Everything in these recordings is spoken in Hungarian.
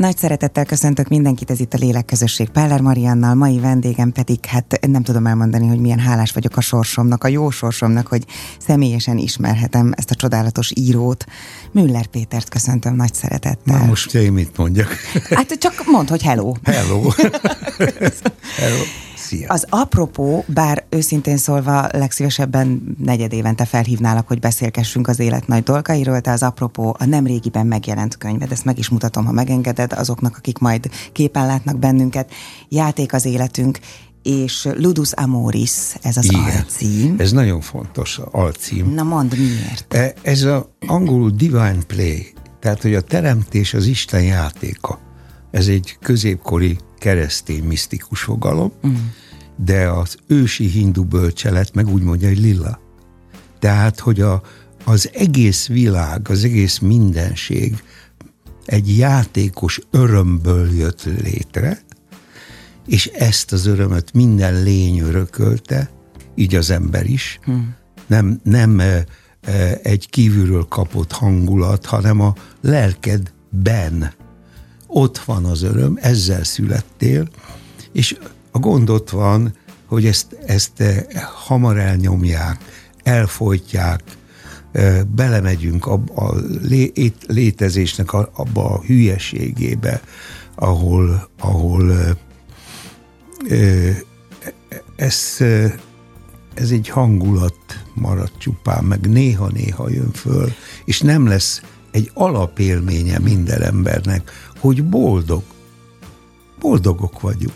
Nagy szeretettel köszöntök mindenkit, ez itt a Lélekközösség Páller Mariannal, mai vendégem pedig, hát nem tudom elmondani, hogy milyen hálás vagyok a sorsomnak, a jó sorsomnak, hogy személyesen ismerhetem ezt a csodálatos írót. Müller Pétert köszöntöm nagy szeretettel. Na most én mit mondjak? Hát csak mondd, hogy hello. Hello. hello. Szia. Az apropó, bár őszintén szólva legszívesebben negyed évente felhívnálak, hogy beszélgessünk az élet nagy dolgairól, de az apropó a nem régiben megjelent könyved, ezt meg is mutatom, ha megengeded azoknak, akik majd képen látnak bennünket. Játék az életünk, és Ludus Amoris, ez az Igen, alcím. Ez nagyon fontos alcím. Na mondd, miért? E, ez a angolul divine play, tehát hogy a teremtés az Isten játéka. Ez egy középkori keresztény misztikus fogalom, mm. de az ősi hindu bölcselet meg úgy mondja, hogy lilla. Tehát, hogy a, az egész világ, az egész mindenség egy játékos örömből jött létre, és ezt az örömöt minden lény örökölte, így az ember is. Hmm. Nem, nem e, e, egy kívülről kapott hangulat, hanem a lelkedben ott van az öröm, ezzel születtél, és a gond ott van, hogy ezt, ezt eh, hamar elnyomják, elfolytják, eh, belemegyünk a, a létezésnek a, abba a hülyeségébe, ahol, ahol eh, ez, ez egy hangulat marad csupán, meg néha-néha jön föl, és nem lesz egy alapélménye minden embernek, hogy boldog. Boldogok vagyunk.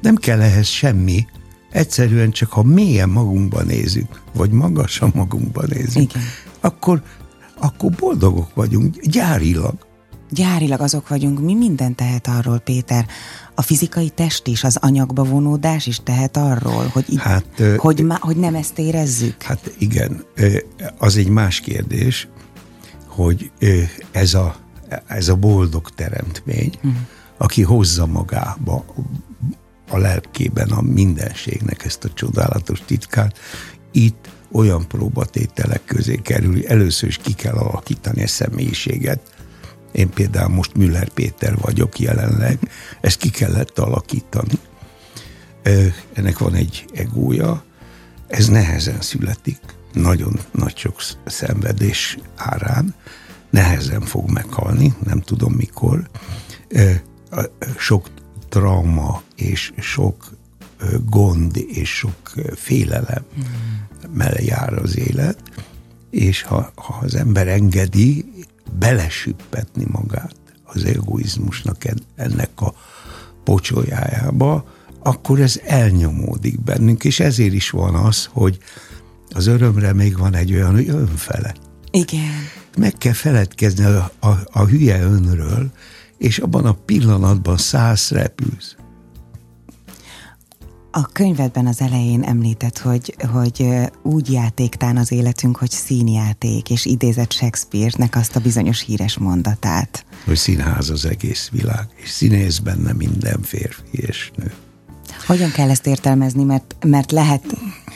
Nem kell ehhez semmi, egyszerűen csak ha mélyen magunkban nézünk, vagy magasan magunkban nézünk, Igen. akkor, akkor boldogok vagyunk, gyárilag. Gyárilag azok vagyunk, mi minden tehet arról, Péter. A fizikai test is, az anyagba vonódás is tehet arról, hogy, itt, hát, hogy, má, hogy nem ezt érezzük? Hát igen, az egy más kérdés, hogy ez a ez a boldog teremtmény, uh-huh. aki hozza magába a lelkében a mindenségnek ezt a csodálatos titkát, itt olyan próbatételek közé kerül, először is ki kell alakítani a személyiséget. Én például most Müller Péter vagyok jelenleg, ezt ki kellett alakítani. Ennek van egy egója, ez nehezen születik, nagyon nagy sok szenvedés árán, nehezen fog meghalni, nem tudom mikor. Sok trauma és sok gond és sok félelem mellé jár az élet, és ha, ha az ember engedi belesüppetni magát az egoizmusnak ennek a pocsolyájába, akkor ez elnyomódik bennünk, és ezért is van az, hogy az örömre még van egy olyan, hogy önfelett. Igen meg kell feledkezni a, a, a hülye önről, és abban a pillanatban száz repülsz. A könyvedben az elején említett, hogy, hogy úgy játéktán az életünk, hogy színjáték, és idézett Shakespeare-nek azt a bizonyos híres mondatát. Hogy színház az egész világ, és színész benne minden férfi és nő. Hogyan kell ezt értelmezni, mert, mert lehet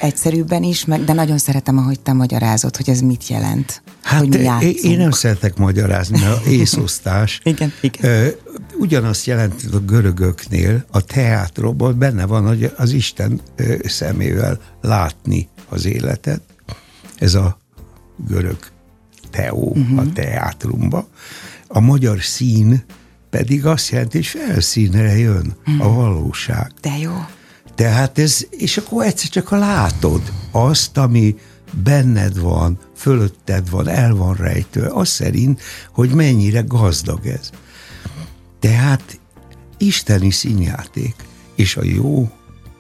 egyszerűbben is, meg, de nagyon szeretem, ahogy te magyarázod, hogy ez mit jelent. Hát hogy én, én nem szeretek magyarázni, mert észosztás igen, igen. ugyanazt jelenti a görögöknél, a teátrokban benne van, hogy az Isten szemével látni az életet. Ez a görög teó uh-huh. a teátrumba. A magyar szín pedig azt jelenti, hogy felszínre jön a mhm. valóság. De jó. Tehát ez, és akkor egyszer csak a látod azt, ami benned van, fölötted van, el van rejtő, az szerint, hogy mennyire gazdag ez. Tehát isteni színjáték, és a jó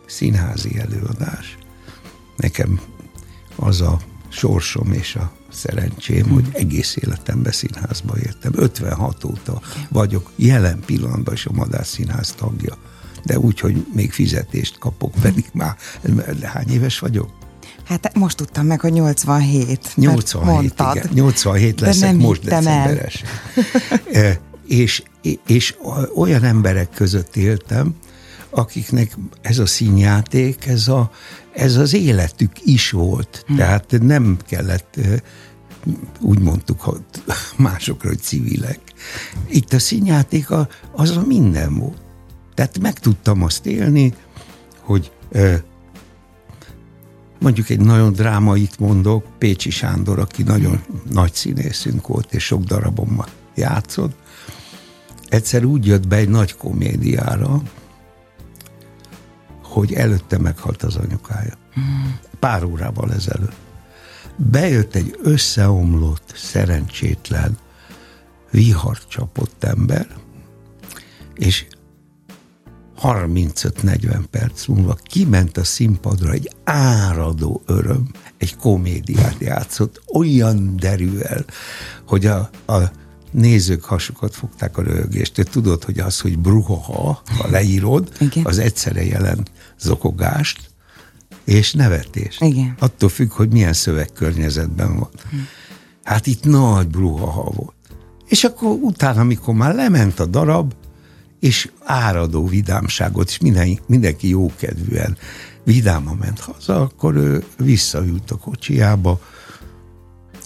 színházi előadás. Nekem az a sorsom és a szerencsém, hmm. hogy egész életemben színházba éltem. 56 óta vagyok jelen pillanatban is a Madár Színház tagja. De úgy, hogy még fizetést kapok, pedig már hány éves vagyok? Hát most tudtam meg, hogy 87. 87, igen. 87 leszek nem most decemberes. e, és, és olyan emberek között éltem, akiknek ez a színjáték, ez, a, ez az életük is volt. Hmm. Tehát nem kellett úgy mondtuk hogy másokra, hogy civilek. Itt a színjáték az a minden volt. Tehát meg tudtam azt élni, hogy mondjuk egy nagyon drámait mondok, Pécsi Sándor, aki nagyon nagy színészünk volt, és sok darabommal játszott, egyszer úgy jött be egy nagy komédiára, hogy előtte meghalt az anyukája. Pár órával ezelőtt. Bejött egy összeomlott, szerencsétlen, vihar csapott ember, és 35-40 perc múlva kiment a színpadra egy áradó öröm, egy komédiát játszott, olyan derűel, hogy a, a nézők hasukat fogták a röhögést. Te tudod, hogy az, hogy bruhaha, ha leírod, Igen. az egyszerre jelent zokogást és nevetést. Igen. Attól függ, hogy milyen szövegkörnyezetben van. Hm. Hát itt nagy bruhaha volt. És akkor utána, amikor már lement a darab, és áradó vidámságot, és minden, mindenki jókedvűen vidáma ment haza, akkor ő visszaült a kocsiába,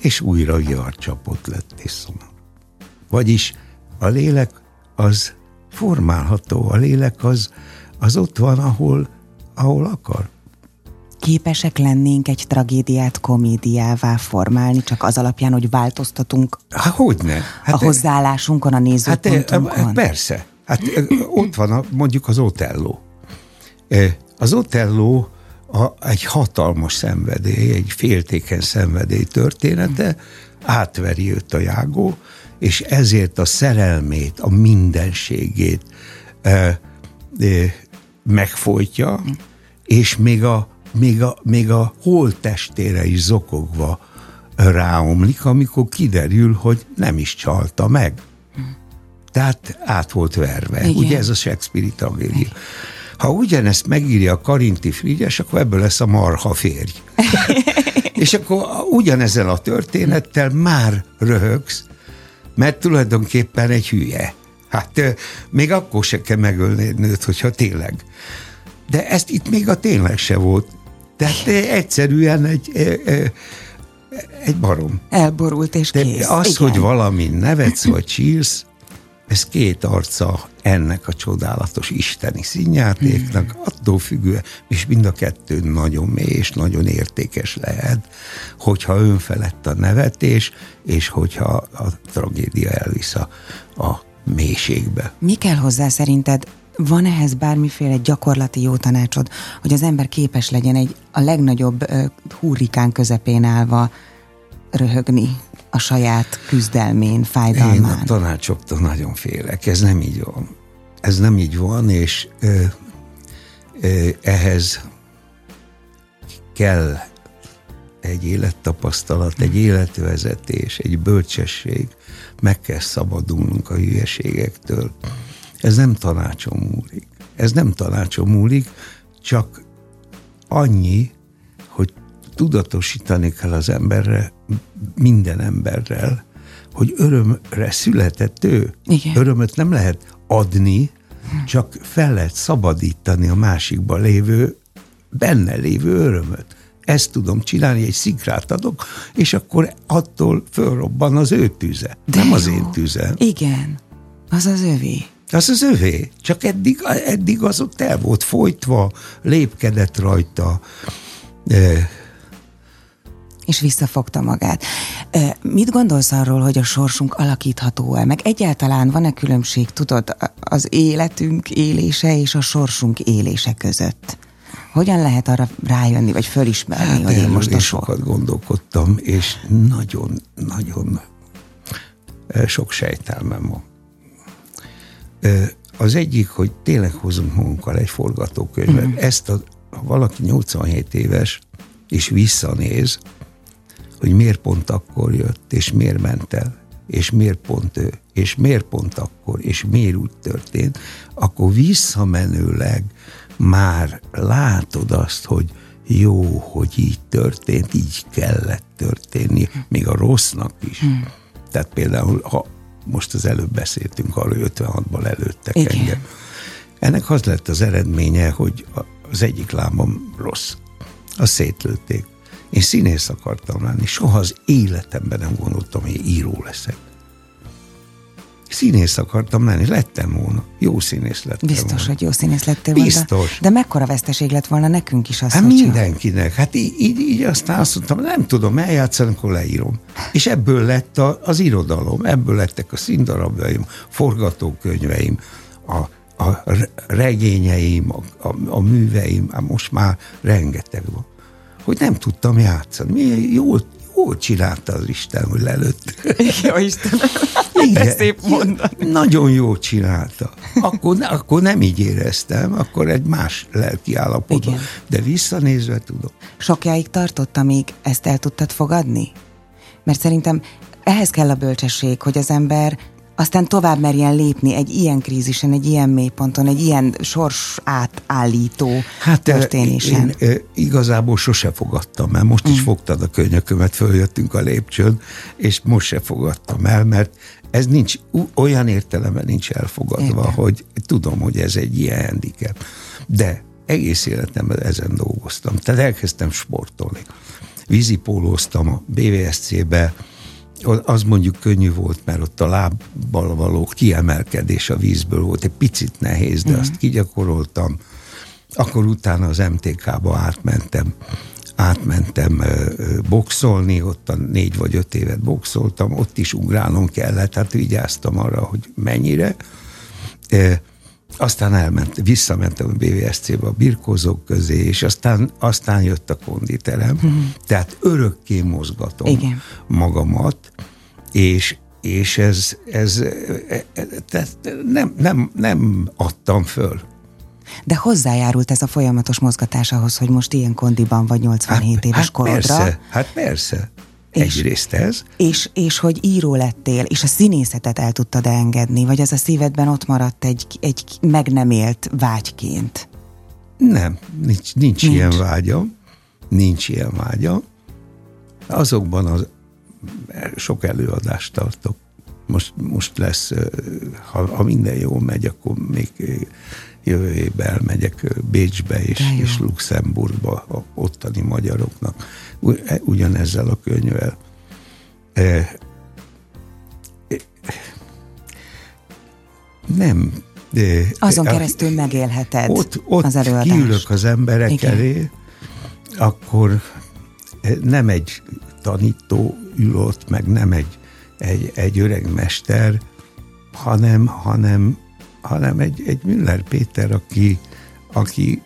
és újra csapott lett és szomorú. Vagyis a lélek az formálható, a lélek az, az ott van, ahol, ahol akar. Képesek lennénk egy tragédiát komédiává formálni, csak az alapján, hogy változtatunk Há, hogyne? Hát, a hozzáállásunkon, a nézőpontunkon? Hát, persze. Hát ott van a, mondjuk az Otello. Az Otello a, egy hatalmas szenvedély, egy féltéken szenvedély története, átveri őt a jágó, és ezért a szerelmét, a mindenségét e, e, megfojtja, és még a, még, a, még a holttestére is zokogva ráomlik, amikor kiderül, hogy nem is csalta meg. Tehát át volt verve. Igen. Ugye ez a Shakespeare-i tragédia. Ha ugyanezt megírja a Karinti Frigyes, akkor ebből lesz a marha férj. és akkor ugyanezen a történettel már röhögsz, mert tulajdonképpen egy hülye. Hát még akkor se kell megölni egy nőt, hogyha tényleg. De ezt itt még a tényleg se volt. Tehát egyszerűen egy, egy barom. Elborult és kész. De az, Igen. hogy valami nevetsz vagy csírsz, ez két arca ennek a csodálatos isteni színjátéknak, hmm. attól függően, és mind a kettő nagyon mély és nagyon értékes lehet, hogyha önfelett a nevetés, és hogyha a tragédia elvisz a, a mélységbe. Mi kell hozzá szerinted? Van ehhez bármiféle gyakorlati jó tanácsod, hogy az ember képes legyen egy a legnagyobb uh, hurrikán közepén állva röhögni a saját küzdelmén, fájdalmán? Én a tanácsoktól nagyon félek, ez nem így van. Ez nem így van, és ö, ö, ehhez kell egy élettapasztalat, egy életvezetés, egy bölcsesség, meg kell szabadulnunk a hülyeségektől. Ez nem tanácsom múlik. Ez nem tanácsom múlik, csak annyi, tudatosítani kell az emberre, minden emberrel, hogy örömre született ő. Igen. Örömöt nem lehet adni, csak fel lehet szabadítani a másikban lévő, benne lévő örömöt. Ezt tudom csinálni, egy szikrát adok, és akkor attól fölrobban az ő tüze. De nem jó. az én tüzem. Igen, az az övé. Az az övé. Csak eddig, eddig az ott el volt folytva, lépkedett rajta, és visszafogta magát. Mit gondolsz arról, hogy a sorsunk alakítható-e? Meg egyáltalán van-e különbség, tudod, az életünk élése és a sorsunk élése között? Hogyan lehet arra rájönni, vagy fölismerni, hát hogy én most a sor... sokat gondolkodtam, és nagyon-nagyon sok sejtelmem van. Az egyik, hogy tényleg hozunk magunkkal egy forgatókönyvet. Mm. Ezt a, ha valaki 87 éves, és visszanéz, hogy miért pont akkor jött, és miért ment el, és miért pont ő, és miért pont akkor, és miért úgy történt, akkor visszamenőleg már látod azt, hogy jó, hogy így történt, így kellett történni, még a rossznak is. Hmm. Tehát például, ha most az előbb beszéltünk arról, hogy 56-ban előttek Igen. engem. Ennek az lett az eredménye, hogy az egyik lábam rossz. Azt szétlőtték Én színész akartam lenni, soha az életemben nem gondoltam, hogy író leszek. Színész akartam lenni, lettem volna. Jó színész lettem Biztos, volna. hogy jó színész lettél volna. Biztos. De mekkora veszteség lett volna nekünk is az, Hát hogyha- mindenkinek. Hát így, így, így aztán azt mondtam, nem tudom eljátszani, akkor leírom. És ebből lett a, az irodalom, ebből lettek a színdarabjaim, forgatókönyveim, a, a re- regényeim, a, a, a műveim, hát most már rengeteg van. Hogy nem tudtam játszani. Mi jól, jól csinálta az Isten, hogy lelőtt. Jó Istenem, de szép mondani. Nagyon jól csinálta. Akkor, akkor nem így éreztem, akkor egy más lelki állapotban. Igen. De visszanézve tudom. Sokjáig tartott, amíg ezt el tudtad fogadni? Mert szerintem ehhez kell a bölcsesség, hogy az ember aztán tovább merjen lépni egy ilyen krízisen, egy ilyen mélyponton, egy ilyen sors átállító hát, történésen. Én, én igazából sose fogadtam el. Most is fogtad a könyökömet, följöttünk a lépcsőn, és most se fogadtam el, mert ez nincs, olyan értelemben nincs elfogadva, Értem. hogy tudom, hogy ez egy ilyen handicap. De egész életemben ezen dolgoztam. Tehát elkezdtem sportolni. Vízipólóztam a BVSC-be, az mondjuk könnyű volt, mert ott a lábbal való kiemelkedés a vízből volt, egy picit nehéz, de azt kigyakoroltam. Akkor utána az MTK-ba átmentem, átmentem boxolni, ott a négy vagy öt évet boxoltam, ott is ugrálnom kellett, hát vigyáztam arra, hogy mennyire. Aztán elment, visszamentem a BVSC-be a birkózók közé, és aztán, aztán jött a konditerem. Hmm. Tehát örökké mozgatom Igen. magamat, és, és ez, ez, e, e, tehát nem, nem, nem adtam föl. De hozzájárult ez a folyamatos mozgatás ahhoz, hogy most ilyen kondiban vagy 87 éves hát korodra. Persze, hát persze. És- Egyrészt ez. És, és hogy író lettél, és a színészetet el tudtad engedni, vagy az a szívedben ott maradt egy, egy meg nem élt vágyként. Nem, nincs, nincs, Nincs. ilyen vágyam. Nincs ilyen vágyam. Azokban az sok előadást tartok. Most, most lesz, ha, ha minden jól megy, akkor még jövő évben elmegyek Bécsbe és, és Luxemburgba a ottani magyaroknak. E- Ugyanezzel a könyvvel. E, e, Nem. Azon keresztül megélheted ott, ott az előadást. kiülök az emberek Igen. Elé, akkor nem egy tanító ül ott, meg nem egy, egy, egy öreg mester, hanem, hanem, hanem egy, egy Müller Péter, aki, aki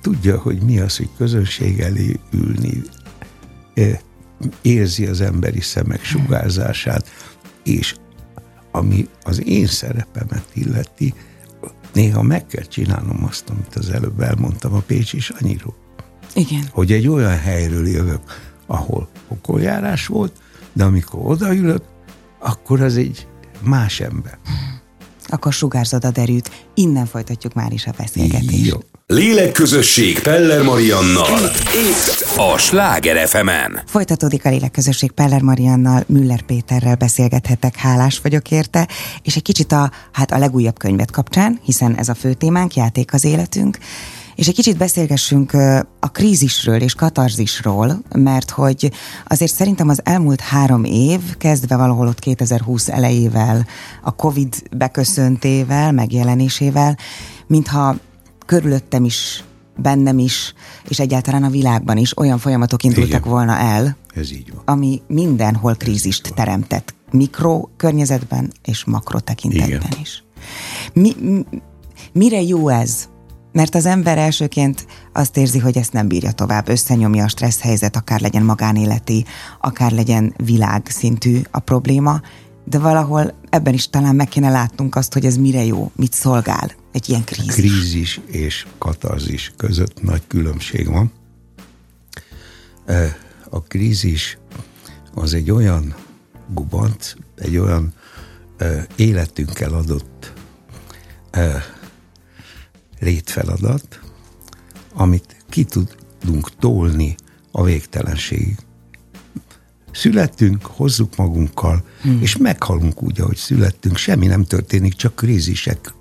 tudja, hogy mi az, hogy közönség elé ülni, érzi az emberi szemek sugárzását, és ami az én szerepemet illeti, néha meg kell csinálnom azt, amit az előbb elmondtam a Pécsi Sanyiról. Igen. Hogy egy olyan helyről jövök, ahol pokoljárás volt, de amikor odaülök, akkor az egy más ember. Akkor sugárzod a derűt. Innen folytatjuk már is a beszélgetést. Jó. Lélekközösség Peller Mariannal. Itt a Sláger fm -en. Folytatódik a lélekközösség Peller Mariannal, Müller Péterrel beszélgethetek, hálás vagyok érte, és egy kicsit a, hát a legújabb könyvet kapcsán, hiszen ez a fő témánk, játék az életünk, és egy kicsit beszélgessünk a krízisről és katarzisról, mert hogy azért szerintem az elmúlt három év, kezdve valahol ott 2020 elejével, a Covid beköszöntével, megjelenésével, mintha körülöttem is, bennem is, és egyáltalán a világban is olyan folyamatok indultak Igen. volna el, Ez így van. ami mindenhol krízist teremtett. Mikro környezetben és makro tekintetben Igen. is. Mi, mi, mire jó ez? Mert az ember elsőként azt érzi, hogy ezt nem bírja tovább, összenyomja a stressz helyzet, akár legyen magánéleti, akár legyen világszintű a probléma, de valahol ebben is talán meg kéne látnunk azt, hogy ez mire jó, mit szolgál egy ilyen krízis. Krízis és katarzis között nagy különbség van. A krízis az egy olyan gubanc, egy olyan életünkkel adott létfeladat, amit ki tudunk tolni a végtelenségig. Születtünk, hozzuk magunkkal, hmm. és meghalunk úgy, ahogy születtünk. Semmi nem történik, csak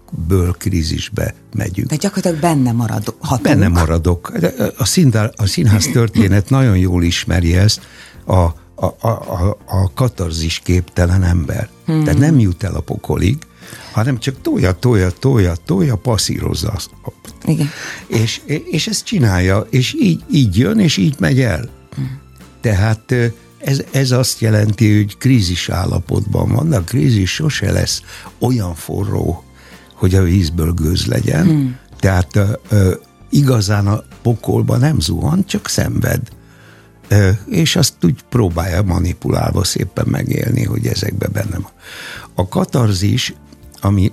krízisekből krízisbe megyünk. De gyakorlatilag benne maradok. Benne maradok. A, színdár, a színház történet nagyon jól ismeri ezt. A, a, a, a, a katarzis képtelen ember. Hmm. Tehát nem jut el a pokolig, hanem csak tolja, tolja, tolja, tolja, passzírozza. Igen. És, és ezt csinálja, és így, így jön, és így megy el. Hmm. Tehát ez, ez azt jelenti, hogy krízis állapotban van, de a krízis sose lesz olyan forró, hogy a vízből gőz legyen. Hmm. Tehát ö, igazán a pokolba nem zuhan, csak szenved. Ö, és azt úgy próbálja manipulálva szépen megélni, hogy ezekbe benne van. A katarzis, ami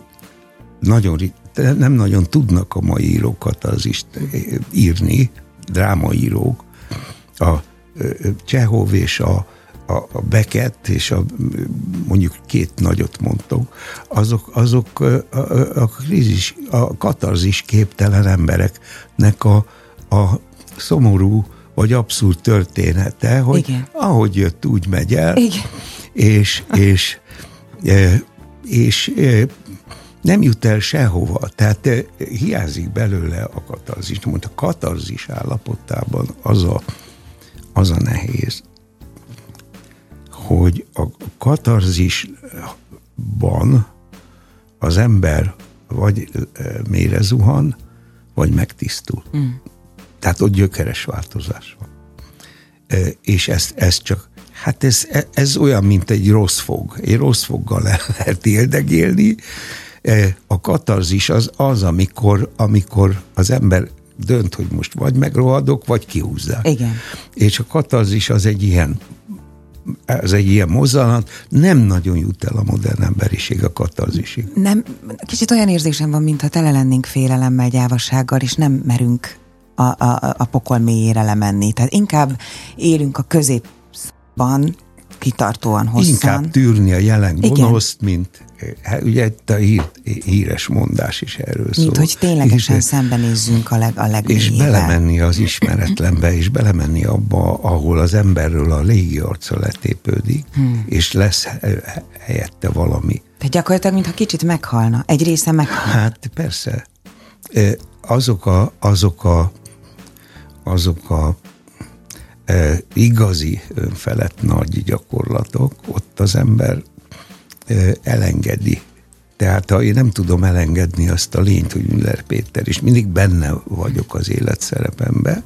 nagyon nem nagyon tudnak a mai írók katarzist írni, drámaírók, a Csehov és a, a, a Beckett, és a, mondjuk két nagyot mondtok, azok, azok a, a, a, krízis, a katarzis képtelen embereknek a, a szomorú vagy abszurd története, hogy Igen. ahogy jött, úgy megy el, Igen. és, és, és, és nem jut el sehova, tehát hiányzik belőle a katarzis. Mondta, a katarzis állapotában az a az a nehéz, hogy a katarzisban az ember vagy mélyre zuhan, vagy megtisztul. Mm. Tehát ott gyökeres változás van. És ez, ez csak, hát ez, ez olyan, mint egy rossz fog. Egy rossz foggal el lehet éldegélni. A katarzis az az, amikor, amikor az ember dönt, hogy most vagy megrohadok, vagy kihúzzák. Igen. És a katarzis az egy ilyen ez egy ilyen mozzanat, nem nagyon jut el a modern emberiség a katarzisig. Nem, kicsit olyan érzésem van, mintha tele lennénk félelemmel, gyávassággal, és nem merünk a, a, a pokol mélyére lemenni. Tehát inkább élünk a középban, kitartóan hosszan. Inkább tűrni a jelen gonoszt, mint hát ugye a hír, híres mondás is erről szól. Mint hogy ténylegesen és, szembenézzünk a, leg, a legmélyével. És belemenni az ismeretlenbe, és belemenni abba, ahol az emberről a légi arca letépődik, hmm. és lesz helyette valami. Tehát gyakorlatilag, mintha kicsit meghalna. Egy része meghal. Hát persze. Azok a, azok a, azok a igazi önfelett nagy gyakorlatok, ott az ember elengedi. Tehát ha én nem tudom elengedni azt a lényt, hogy Müller Péter, és mindig benne vagyok az életszerepembe,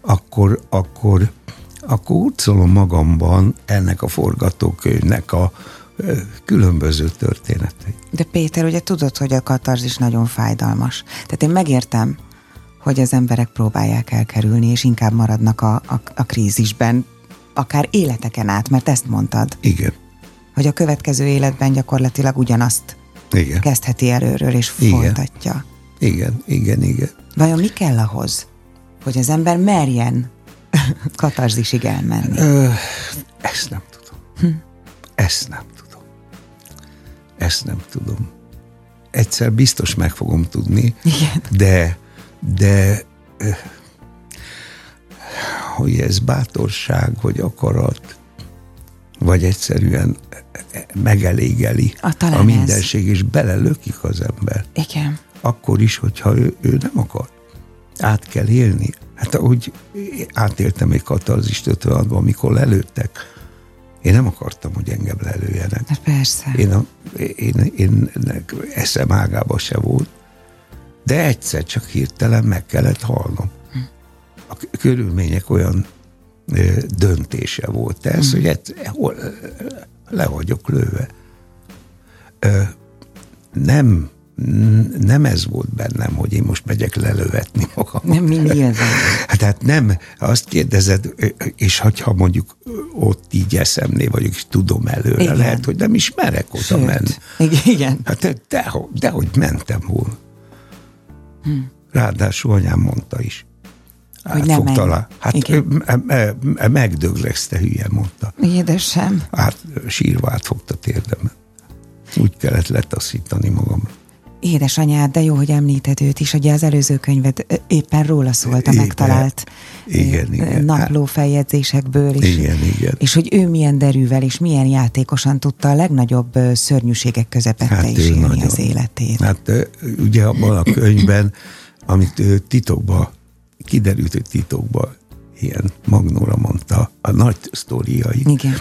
akkor, akkor, akkor útszolom magamban ennek a forgatókönyvnek a különböző történetei. De Péter, ugye tudod, hogy a katarzis nagyon fájdalmas. Tehát én megértem, hogy az emberek próbálják elkerülni, és inkább maradnak a, a, a krízisben, akár életeken át, mert ezt mondtad. Igen hogy a következő életben gyakorlatilag ugyanazt igen. kezdheti előről, és igen. folytatja. Igen, igen, igen. Vajon mi kell ahhoz, hogy az ember merjen katarzisig elmenni? Ö, ezt nem tudom. Hm. Ezt nem tudom. Ezt nem tudom. Egyszer biztos meg fogom tudni, Igen. de, de hogy ez bátorság, vagy akarat, vagy egyszerűen megelégeli a, a mindenség, és belelökik az ember. Igen. Akkor is, hogyha ő, ő nem akar. Át kell élni. Hát ahogy átéltem egy katarzist 56 amikor lelőttek, én nem akartam, hogy engem lelőjenek. Hát persze. Én, a, én, én eszem ágába se volt, de egyszer csak hirtelen meg kellett halnom. A körülmények olyan döntése volt ez, mm. hogy ez, hol, le vagyok lőve. Nem, nem ez volt bennem, hogy én most megyek lelövetni magam. Nem, mi nyilván. Tehát nem, azt kérdezed, és hogyha mondjuk ott így eszemné vagyok, és tudom előre, igen. lehet, hogy nem is merek oda Sőt. menni. Igen. Hát dehogy, dehogy mentem volna. Hm. Ráadásul anyám mondta is hogy nem fog talál. Hát megdöglesz, te hülye, mondta. Édesem. Hát sírva átfogta térdemet. Úgy kellett letaszítani magam. Édesanyád, de jó, hogy említed őt is, ugye az előző könyved éppen róla szólt a megtalált Igen, igen. napló feljegyzésekből is. Igen, igen. És hogy ő milyen derűvel és milyen játékosan tudta a legnagyobb szörnyűségek közepette Hát is élni nagyon. az életét. Hát ugye abban a könyvben, amit titokba, kiderült, hogy titokba ilyen Magnóra mondta a nagy sztoriai. Igen.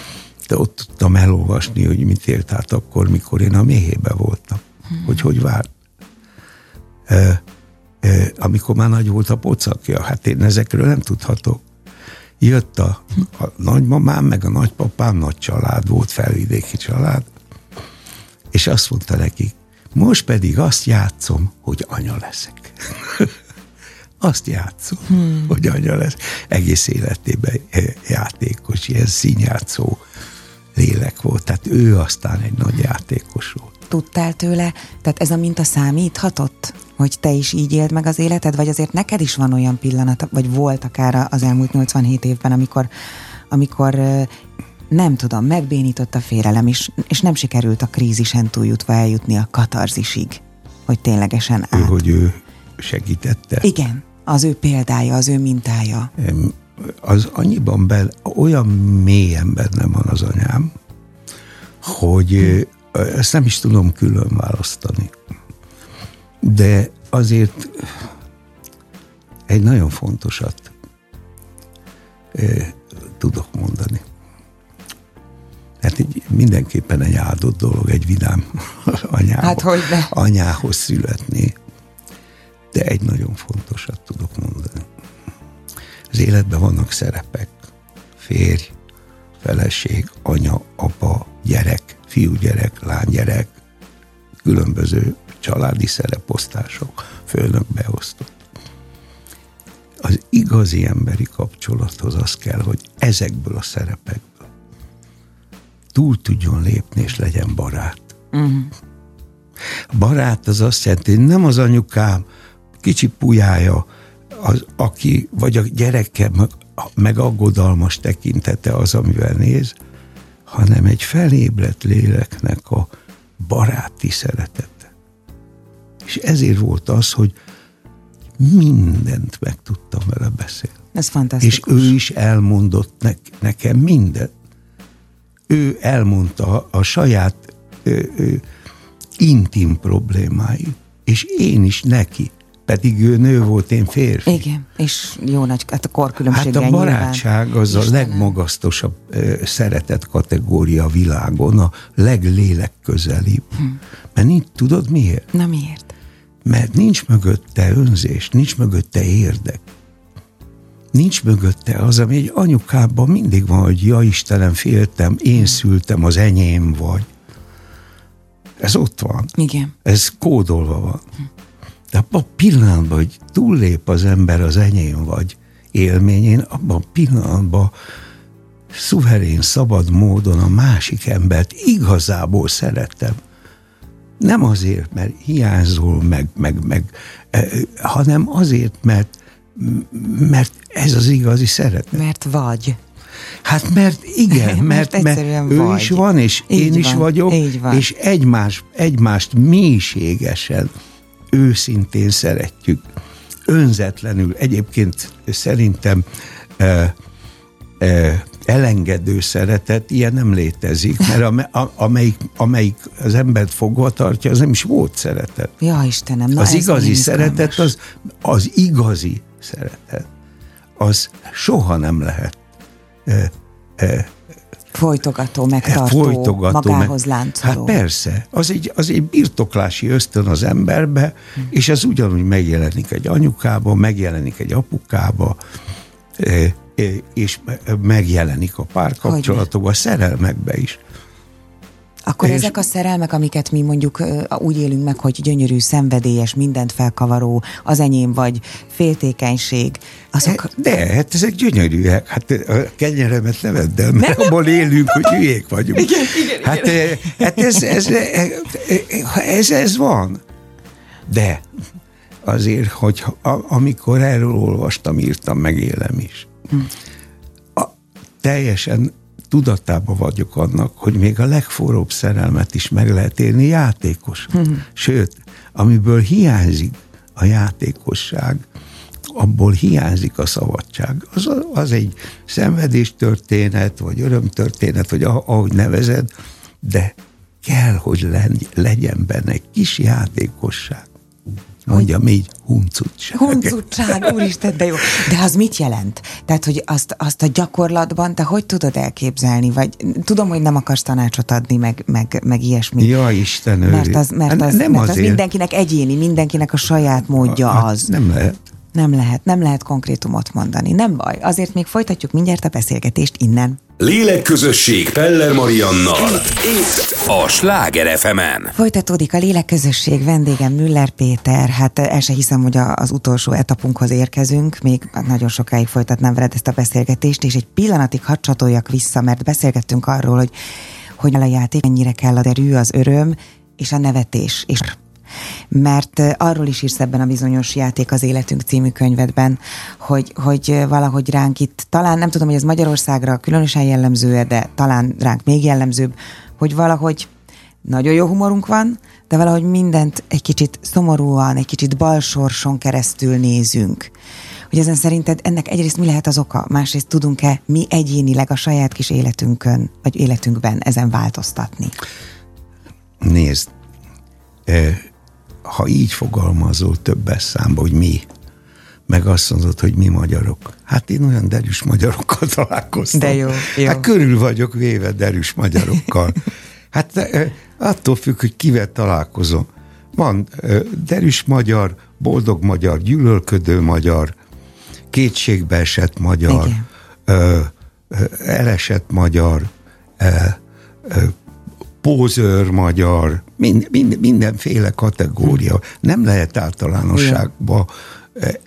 De ott tudtam elolvasni, hogy mit élt át akkor, mikor én a méhébe voltam. Hmm. Hogy hogy várt. E, e, amikor már nagy volt a pocakja, hát én ezekről nem tudhatok. Jött a, a nagymamám, meg a nagypapám, nagy család volt, felvidéki család, és azt mondta nekik, most pedig azt játszom, hogy anya leszek. azt játszom, hmm. hogy anya lesz. Egész életében játékos, ilyen színjátszó lélek volt. Tehát ő aztán egy nagy játékos volt. Tudtál tőle, tehát ez a minta számíthatott, hogy te is így éld meg az életed, vagy azért neked is van olyan pillanat, vagy volt akár az elmúlt 87 évben, amikor, amikor nem tudom, megbénított a félelem, és, és nem sikerült a krízisen túljutva eljutni a katarzisig, hogy ténylegesen Ő, át. hogy ő segítette. Igen, az ő példája, az ő mintája. Az annyiban bel, olyan mélyen benne van az anyám, hogy ezt nem is tudom külön választani. De azért egy nagyon fontosat tudok mondani. Hát egy, mindenképpen egy áldott dolog egy vidám anyába, Hát hogyne. anyához születni. De egy nagyon fontosat tudok mondani. Az életben vannak szerepek. Férj, feleség, anya, apa, gyerek, fiúgyerek, lánygyerek, különböző családi szereposztások, főnök beosztott. Az igazi emberi kapcsolathoz az kell, hogy ezekből a szerepekből túl tudjon lépni, és legyen barát. A barát az azt jelenti, hogy nem az anyukám, kicsi pujája, az, aki, vagy a gyereke, meg, meg aggodalmas tekintete az, amivel néz, hanem egy felébredt léleknek a baráti szeretete. És ezért volt az, hogy mindent meg tudtam vele beszélni. Ez És fantasztikus. ő is elmondott ne, nekem mindent. Ő elmondta a saját ö, ö, intim problémáit, és én is neki. Pedig ő nő volt, én férfi. Igen, és jó nagy, hát a Hát korkülönbséggel a barátság az a Istenem. legmagasztosabb ö, szeretet kategória a világon, a leglélek-közelibb. Hm. Mert nincs, tudod miért? Na miért? Mert nincs mögötte önzés, nincs mögötte érdek. Nincs mögötte az, ami egy anyukában mindig van, hogy ja Istenem, féltem, én szültem, az enyém vagy. Ez ott van. Igen. Ez kódolva van. De abban a pillanatban, hogy túllép az ember az enyém vagy élményén, abban a pillanatban szuverén, szabad módon a másik embert igazából szeretem. Nem azért, mert hiányzol, meg, meg, meg, eh, hanem azért, mert, mert ez az igazi szeretet. Mert vagy. Hát mert igen, Mert mert, mert, ő vagy. is van, és Így én is van, vagyok, így van. és egymás, egymást mélységesen, őszintén szeretjük. Önzetlenül. Egyébként szerintem e, e, elengedő szeretet, ilyen nem létezik, mert a, a, amelyik, amelyik az embert fogva tartja, az nem is volt szeretet. Ja, Istenem, na az igazi szeretet, az, az igazi szeretet, az soha nem lehet e, Folytogató, megtartó, folytogató. magához meg- láncoló. Hát persze, az egy, az egy birtoklási ösztön az emberbe, Hm. és ez ugyanúgy megjelenik egy anyukába, megjelenik egy apukába, eh, eh, és me- megjelenik a párkapcsolatokban, a szerelmekbe is. Akkor És- ezek a szerelmek, amiket mi mondjuk úgy élünk meg, hogy gyönyörű, szenvedélyes, mindent felkavaró, az enyém vagy, féltékenység, azok... De, hát ezek gyönyörűek. Hát a kenyeremet ne vedd el, mert abból élünk, hogy hülyék vagyunk. Igen, igen, hát, eh, hát ez, ez, ez, ez van. De azért, hogy a- amikor erről olvastam, írtam, meg élem is. A, teljesen tudatában vagyok annak, hogy még a legforróbb szerelmet is meg lehet élni játékos. Hmm. Sőt, amiből hiányzik a játékosság, abból hiányzik a szabadság. Az, az egy szenvedéstörténet, vagy örömtörténet, vagy ahogy nevezed, de kell, hogy legyen benne kis játékosság. Mondjam így, huncutság. Huncutság, úristen, de jó. De az mit jelent? Tehát, hogy azt, azt a gyakorlatban te hogy tudod elképzelni? Vagy tudom, hogy nem akarsz tanácsot adni, meg, meg, meg ilyesmi. Ja, Isten Mert az, mert az, nem mert az mindenkinek egyéni, mindenkinek a saját módja hát, az. Nem lehet. Nem lehet, nem lehet konkrétumot mondani. Nem baj, azért még folytatjuk mindjárt a beszélgetést innen. Lélekközösség Peller Mariannal. Itt a Sláger fm -en. Folytatódik a lélekközösség vendégem Müller Péter. Hát el se hiszem, hogy az utolsó etapunkhoz érkezünk. Még nagyon sokáig folytatnám veled ezt a beszélgetést, és egy pillanatig hadd csatoljak vissza, mert beszélgettünk arról, hogy hogy a játék mennyire kell a derű, az öröm és a nevetés. És mert arról is írsz ebben a bizonyos játék az életünk című könyvedben, hogy, hogy valahogy ránk itt, talán nem tudom, hogy ez Magyarországra különösen jellemző de talán ránk még jellemzőbb, hogy valahogy nagyon jó humorunk van, de valahogy mindent egy kicsit szomorúan, egy kicsit balsorson keresztül nézünk. Hogy ezen szerinted ennek egyrészt mi lehet az oka, másrészt tudunk-e mi egyénileg a saját kis életünkön, vagy életünkben ezen változtatni? Nézd, ha így fogalmazol többes számba, hogy mi, meg azt mondod, hogy mi magyarok. Hát én olyan derűs magyarokkal találkoztam. De jó, jó. Hát körül vagyok véve derűs magyarokkal. Hát attól függ, hogy kivel találkozom. Van derűs magyar, boldog magyar, gyűlölködő magyar, kétségbeesett magyar, ö, ö, elesett magyar, ö, ö, pózőr magyar, mind, mind, mindenféle kategória. Nem lehet általánosságba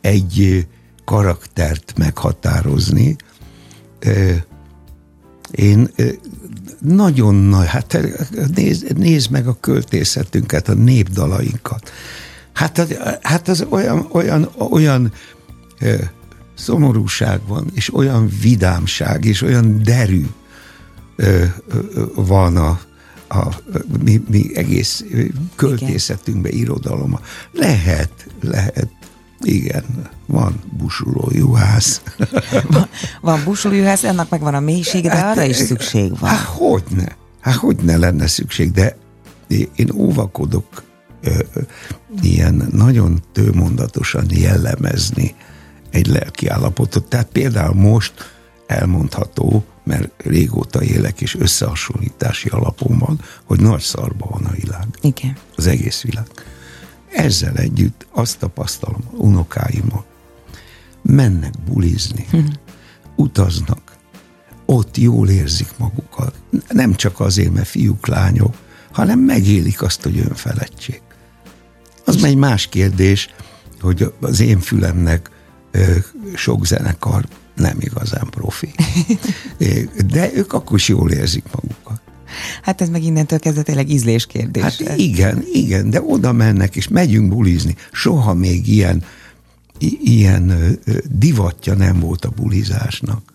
egy karaktert meghatározni. Én nagyon nagy, hát nézd, nézd meg a költészetünket, a népdalainkat. Hát hát az olyan, olyan, olyan szomorúság van, és olyan vidámság, és olyan derű van a, a mi, mi egész költészetünkbe, irodalomba. Lehet, lehet. Igen, van busulójuhász. Van, van busulójuhász, ennek meg van a mélysége, de hát, arra is szükség van. Hát hogyne, hát hogyne lenne szükség, de én óvakodok ilyen nagyon tőmondatosan jellemezni egy lelki állapotot. Tehát például most elmondható, mert régóta élek, és összehasonlítási alapom van, hogy nagy szarba van a világ. Igen. Az egész világ. Ezzel együtt azt tapasztalom, unokáimmal, mennek bulizni, hm. utaznak, ott jól érzik magukat. Nem csak azért, mert fiúk, lányok, hanem megélik azt, hogy önfeledtség. Az egy más kérdés, hogy az én fülemnek sok zenekar nem igazán profi. De ők akkor is jól érzik magukat. Hát ez meg innentől kezdve tényleg ízléskérdés. Hát igen, igen, de oda mennek, és megyünk bulizni. Soha még ilyen, ilyen divatja nem volt a bulizásnak.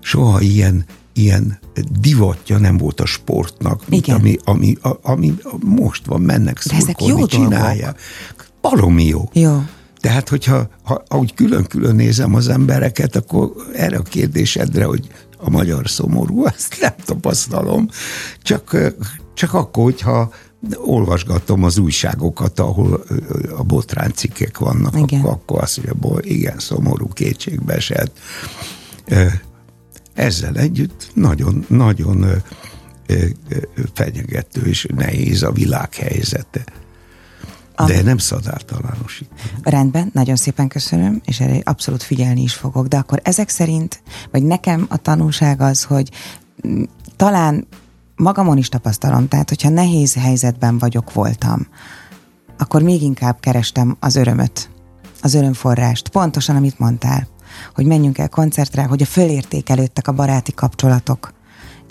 Soha ilyen, ilyen divatja nem volt a sportnak, mint Igen. ami, ami, ami most van, mennek szurkolni, csinálják. Baromi jó. Jó. Tehát, hogyha ha, ahogy külön-külön nézem az embereket, akkor erre a kérdésedre, hogy a magyar szomorú, azt nem tapasztalom. Csak, csak akkor, hogyha olvasgatom az újságokat, ahol a botránycikkek vannak, igen. akkor, akkor azt mondja, igen, szomorú, kétségbe esett. Ezzel együtt nagyon, nagyon fenyegető és nehéz a világ helyzete. De nem szadártalánosít. Rendben, nagyon szépen köszönöm, és erre abszolút figyelni is fogok. De akkor ezek szerint, vagy nekem a tanulság az, hogy mm, talán magamon is tapasztalom, tehát hogyha nehéz helyzetben vagyok, voltam, akkor még inkább kerestem az örömöt, az örömforrást. Pontosan, amit mondtál, hogy menjünk el koncertre, hogy a fölértékelődtek a baráti kapcsolatok,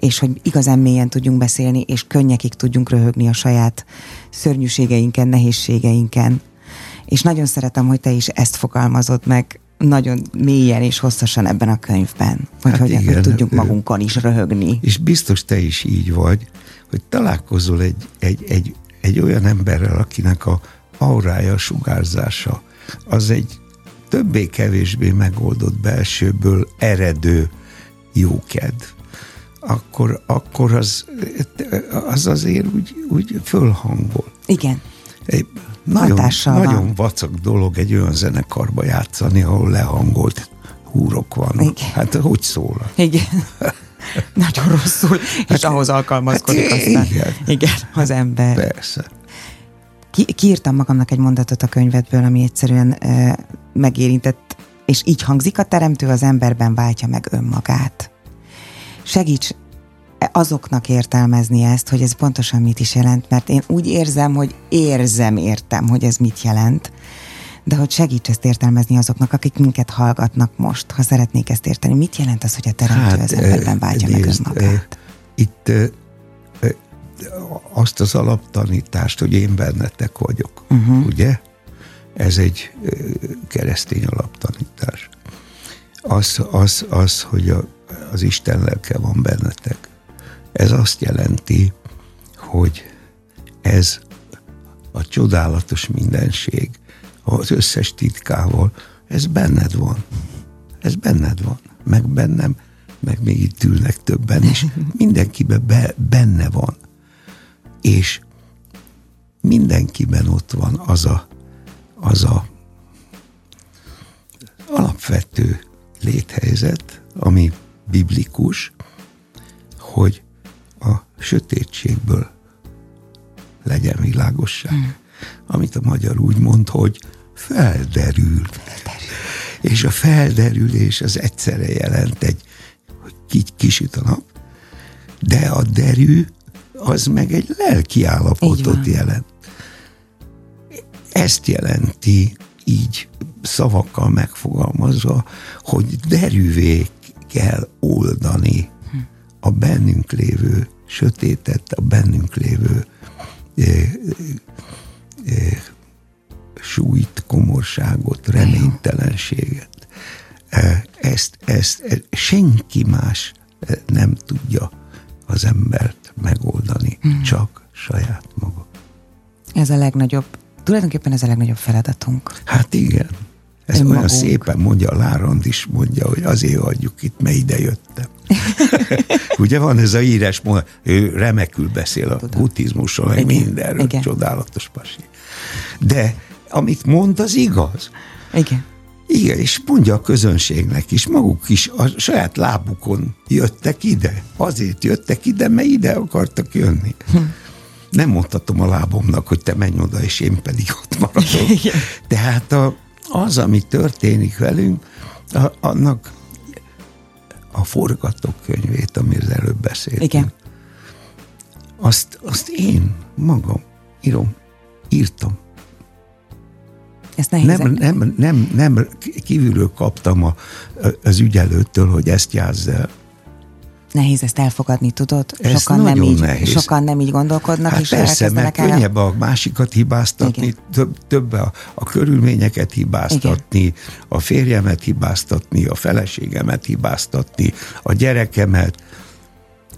és hogy igazán mélyen tudjunk beszélni, és könnyekig tudjunk röhögni a saját szörnyűségeinken, nehézségeinken. És nagyon szeretem, hogy te is ezt fogalmazod meg nagyon mélyen és hosszasan ebben a könyvben, hogy hát hogyan igen, tudjuk magunkon is röhögni. És biztos te is így vagy, hogy találkozol egy, egy, egy, egy olyan emberrel, akinek a aurája, sugárzása az egy többé-kevésbé megoldott belsőből eredő jókedv, akkor, akkor az, az azért úgy, úgy fölhangol. Igen. Egy nagyon, nagyon van. vacak dolog egy olyan zenekarba játszani, ahol lehangolt húrok vannak. Igen. Hát hogy szól? Igen. Nagyon rosszul, hát, és ahhoz alkalmazkodik hát, aztán. Igen. igen, az ember. Persze. Ki, kiírtam magamnak egy mondatot a könyvedből, ami egyszerűen e, megérintett, és így hangzik, a teremtő az emberben váltja meg önmagát. Segíts azoknak értelmezni ezt, hogy ez pontosan mit is jelent, mert én úgy érzem, hogy érzem, értem, hogy ez mit jelent, de hogy segíts ezt értelmezni azoknak, akik minket hallgatnak most, ha szeretnék ezt érteni. Mit jelent az, hogy a teremtő hát, az emberben váltja nézd, meg önmagát? Itt azt az alaptanítást, hogy én bennetek vagyok, uh-huh. ugye? Ez egy keresztény alaptanítás. Az, az, az hogy a, az Isten lelke van bennetek. Ez azt jelenti, hogy ez a csodálatos mindenség, az összes titkával, ez benned van. Ez benned van. Meg bennem, meg még itt ülnek többen is. Mindenkiben be, benne van. És mindenkiben ott van az a, az a alapvető léthelyzet, ami biblikus, hogy a sötétségből legyen világosság. Hmm. Amit a magyar úgy mond, hogy felderül. felderül. És a felderülés az egyszerre jelent egy, hogy így kisüt a nap, de a derű az meg egy lelki állapotot jelent. Ezt jelenti így szavakkal megfogalmazva, hogy derűvé kell oldani a bennünk lévő sötétet, a bennünk lévő e, e, e, súlyt, komorságot, reménytelenséget. E, ezt, ezt e, senki más nem tudja az embert megoldani, mm. csak saját maga. Ez a legnagyobb, tulajdonképpen ez a legnagyobb feladatunk. Hát igen. Ez Önmagunk. olyan szépen mondja, Lárand is mondja, hogy azért adjuk itt, mert ide jöttem. Ugye van ez a írás, ő remekül beszél a Tudom. buddhizmusról, meg mindenről, Igen. csodálatos pasi. De amit mond, az igaz. Igen. Igen, és mondja a közönségnek is, maguk is a saját lábukon jöttek ide. Azért jöttek ide, mert ide akartak jönni. Hm. Nem mondhatom a lábomnak, hogy te menj oda, és én pedig ott maradok. Tehát a, az, ami történik velünk, a, annak a forgatókönyvét, amiről előbb beszéltünk. Igen. Azt, azt én magam írom, írtam. Ezt nehéz nem, nem, nem, nem kívülről kaptam a, az ügyelőttől, hogy ezt játsz el. Nehéz ezt elfogadni, tudod? Ez sokan nem, így, nehéz. sokan nem így gondolkodnak, hát és persze, mert el... könnyebb a másikat hibáztatni, Igen. több, több a, a körülményeket hibáztatni, Igen. a férjemet hibáztatni, a feleségemet hibáztatni, a gyerekemet,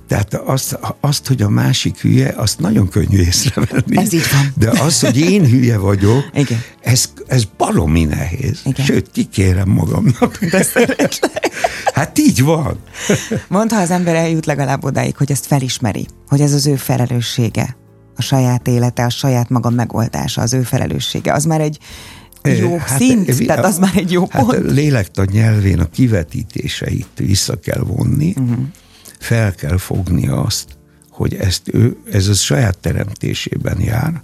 tehát azt, azt, hogy a másik hülye, azt nagyon könnyű észrevenni. Ez így van. De az, hogy én hülye vagyok, Igen. Ez, ez baromi nehéz. Igen. Sőt, kikérem magamnak. De Hát így van. Mondd, ha az ember eljut legalább odáig, hogy ezt felismeri, hogy ez az ő felelőssége, a saját élete, a saját maga megoldása, az ő felelőssége. Az már egy jó hát, szint, tehát az már egy jó hát pont. A lélektan nyelvén a kivetítéseit vissza kell vonni, uh-huh fel kell fognia azt, hogy ezt ő, ez a saját teremtésében jár,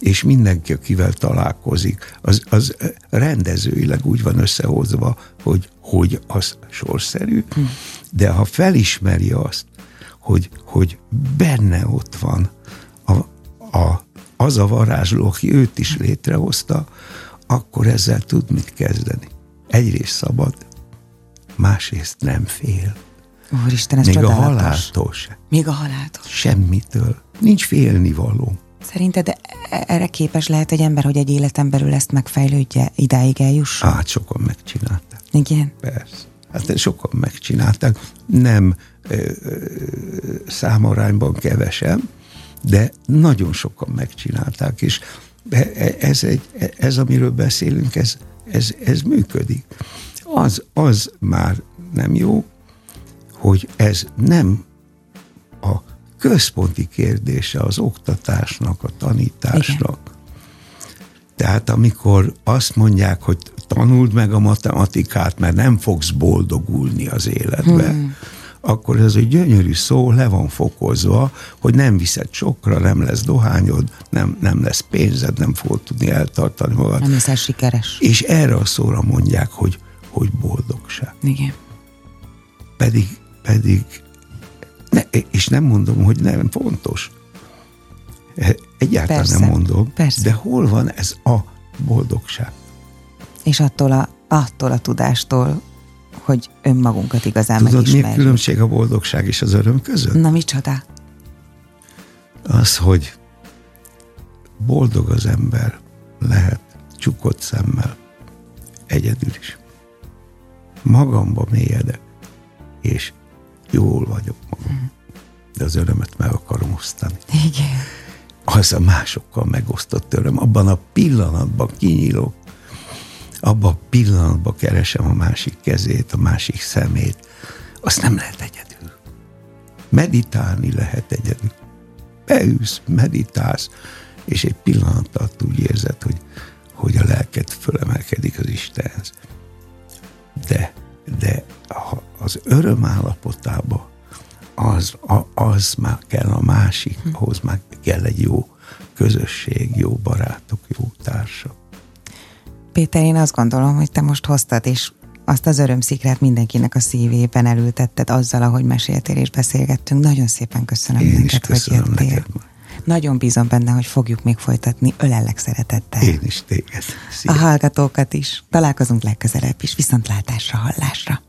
és mindenki, akivel találkozik, az, az rendezőileg úgy van összehozva, hogy, hogy az sorszerű, de ha felismeri azt, hogy, hogy benne ott van a, a, az a varázsló, aki őt is létrehozta, akkor ezzel tud mit kezdeni. Egyrészt szabad, másrészt nem fél. Úristen, ez Még csodálatos. a haláltól se. Még a haláltól Semmitől. Nincs félnivaló. Szerinted e- erre képes lehet egy ember, hogy egy életen belül ezt megfejlődje, idáig eljusson? Hát sokan megcsinálták. Igen. Persze. Hát sokan megcsinálták, nem ö, ö, számarányban kevesen, de nagyon sokan megcsinálták, és ez, egy, ez amiről beszélünk, ez, ez, ez működik. Az, az már nem jó, hogy ez nem a központi kérdése az oktatásnak, a tanításnak. Igen. Tehát amikor azt mondják, hogy tanuld meg a matematikát, mert nem fogsz boldogulni az életbe, hmm. akkor ez egy gyönyörű szó le van fokozva, hogy nem viszed sokra, nem lesz dohányod, nem, nem lesz pénzed, nem fogod tudni eltartani magad. Nem leszel sikeres. És erre a szóra mondják, hogy, hogy boldogság. Igen. Pedig, pedig ne, és nem mondom, hogy nem fontos. Egyáltalán persze, nem mondom. Persze. De hol van ez a boldogság? És attól a, attól a tudástól, hogy önmagunkat igazán Tudod, megismerjük. mi a különbség a boldogság és az öröm között? Na, micsoda? Az, hogy boldog az ember lehet csukott szemmel, egyedül is. Magamba mélyedek, és jól vagyok magam. De az örömet meg akarom osztani. Igen. Az a másokkal megosztott öröm. Abban a pillanatban kinyílok, abban a pillanatban keresem a másik kezét, a másik szemét. Azt nem lehet egyedül. Meditálni lehet egyedül. Beülsz, meditálsz, és egy pillanat alatt úgy érzed, hogy, hogy a lelked fölemelkedik az Istenhez. De, de az öröm állapotába az, az már kell a másik, ahhoz már kell egy jó közösség, jó barátok, jó társak. Péter, én azt gondolom, hogy te most hoztad, és azt az örömszikrát mindenkinek a szívében elültetted azzal, ahogy meséltél és beszélgettünk. Nagyon szépen köszönöm Én neked, köszönöm hogy jöttél. Neked. Nagyon bízom benne, hogy fogjuk még folytatni. Ölellek szeretettel. Én is téged. Szia. A hallgatókat is. Találkozunk legközelebb is. Viszontlátásra, hallásra.